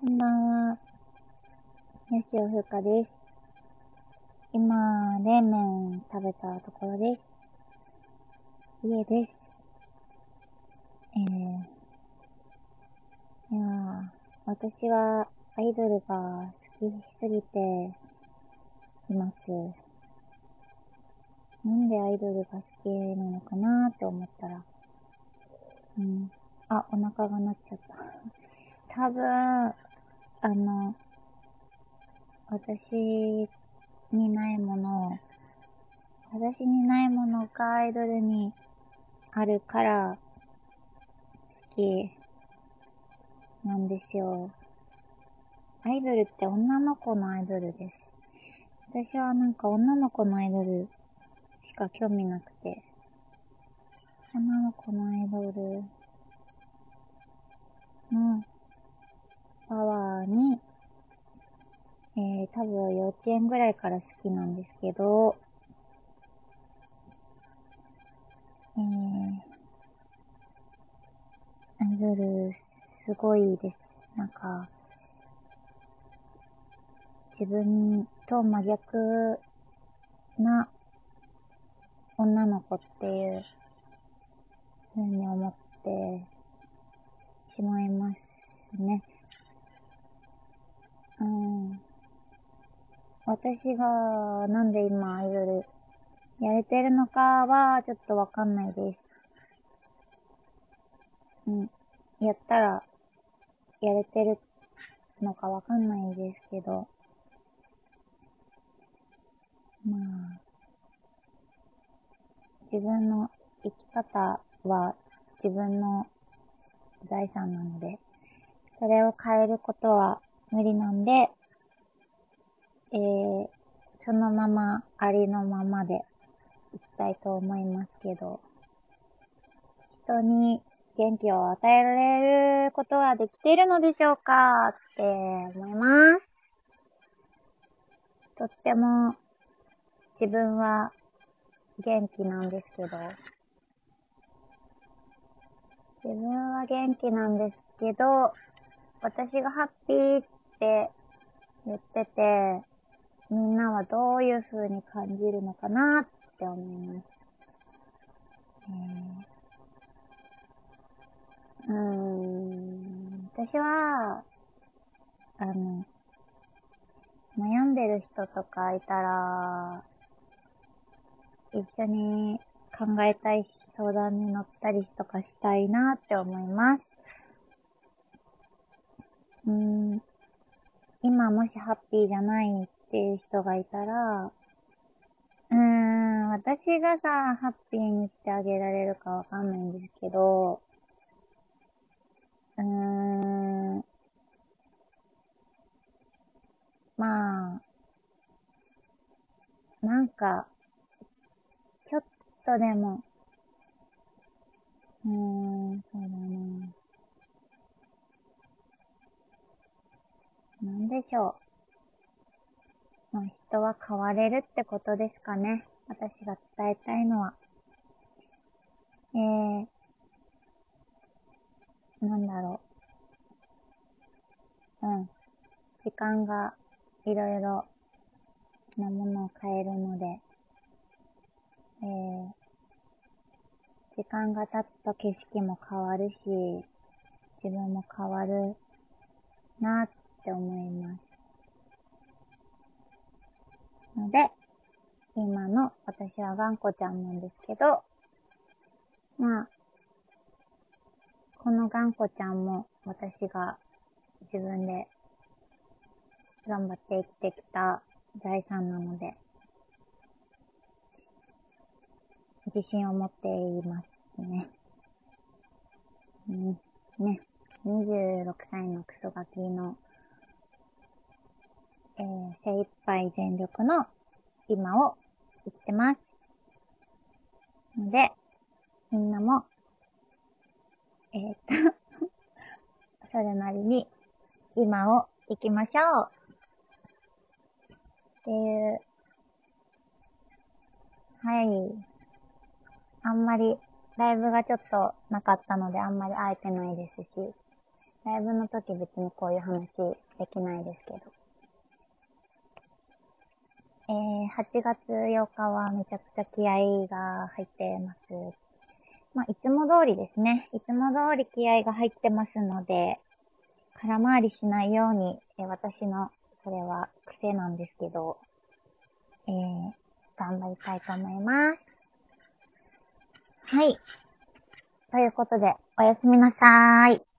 こんばんは。吉尾風花です。今、冷麺食べたところです。家です。えー、いや私はアイドルが好きすぎています。なんでアイドルが好きなのかなーって思ったら、うん。あ、お腹が鳴っちゃった。多分、あの、私にないものを、私にないものがアイドルにあるから好きなんですよ。アイドルって女の子のアイドルです。私はなんか女の子のアイドルしか興味なくて、女の子のアイドルのパワーに、えー、多分幼稚園ぐらいから好きなんですけど、えー、アイドル、すごいです。なんか、自分と真逆な女の子っていうふうに思ってしまいますね。うん。私がなんで今アイドルやれてるのかはちょっとわかんないです。うん。やったらやれてるのかわかんないですけど。まあ、自分の生き方は自分の財産なので、それを変えることは無理なんで、えー、そのまま、ありのままでいきたいと思いますけど、人に元気を与えられることはできているのでしょうか？って思います。とっても自分は元気なんですけど、自分は元気なんですけど、私がハッピーっって言ってて、みんなはどういう風に感じるのかなって思います。えー、うん、私は、あの、悩んでる人とかいたら、一緒に考えたいし、相談に乗ったりとかしたいなって思います。うん、今もしハッピーじゃないっていう人がいたら、うーん、私がさ、ハッピーにしてあげられるかわかんないんですけど、うーん、まあ、なんか、ちょっとでも、しょう。まあ、人は変われるってことですかね。私が伝えたいのは。えー、なんだろう。うん。時間がいろいろなものを変えるので、えー、時間が経つと景色も変わるし、自分も変わるなっって思います。ので、今の私は頑固ちゃんなんですけど、まあ、この頑固ちゃんも私が自分で頑張って生きてきた財産なので、自信を持っていますね。うん、ね。26歳のクソガキの、えー、精一杯全力の今を生きてます。ので、みんなも、えー、っと それなりに今を生きましょうっていう、はい。あんまり、ライブがちょっとなかったので、あんまり会えてないですし、ライブの時別にこういう話できないですけど。えー、8月8日はめちゃくちゃ気合が入ってます。まあ、いつも通りですね。いつも通り気合が入ってますので、空回りしないように、え私の、それは癖なんですけど、えー、頑張りたいと思います。はい。ということで、おやすみなさーい。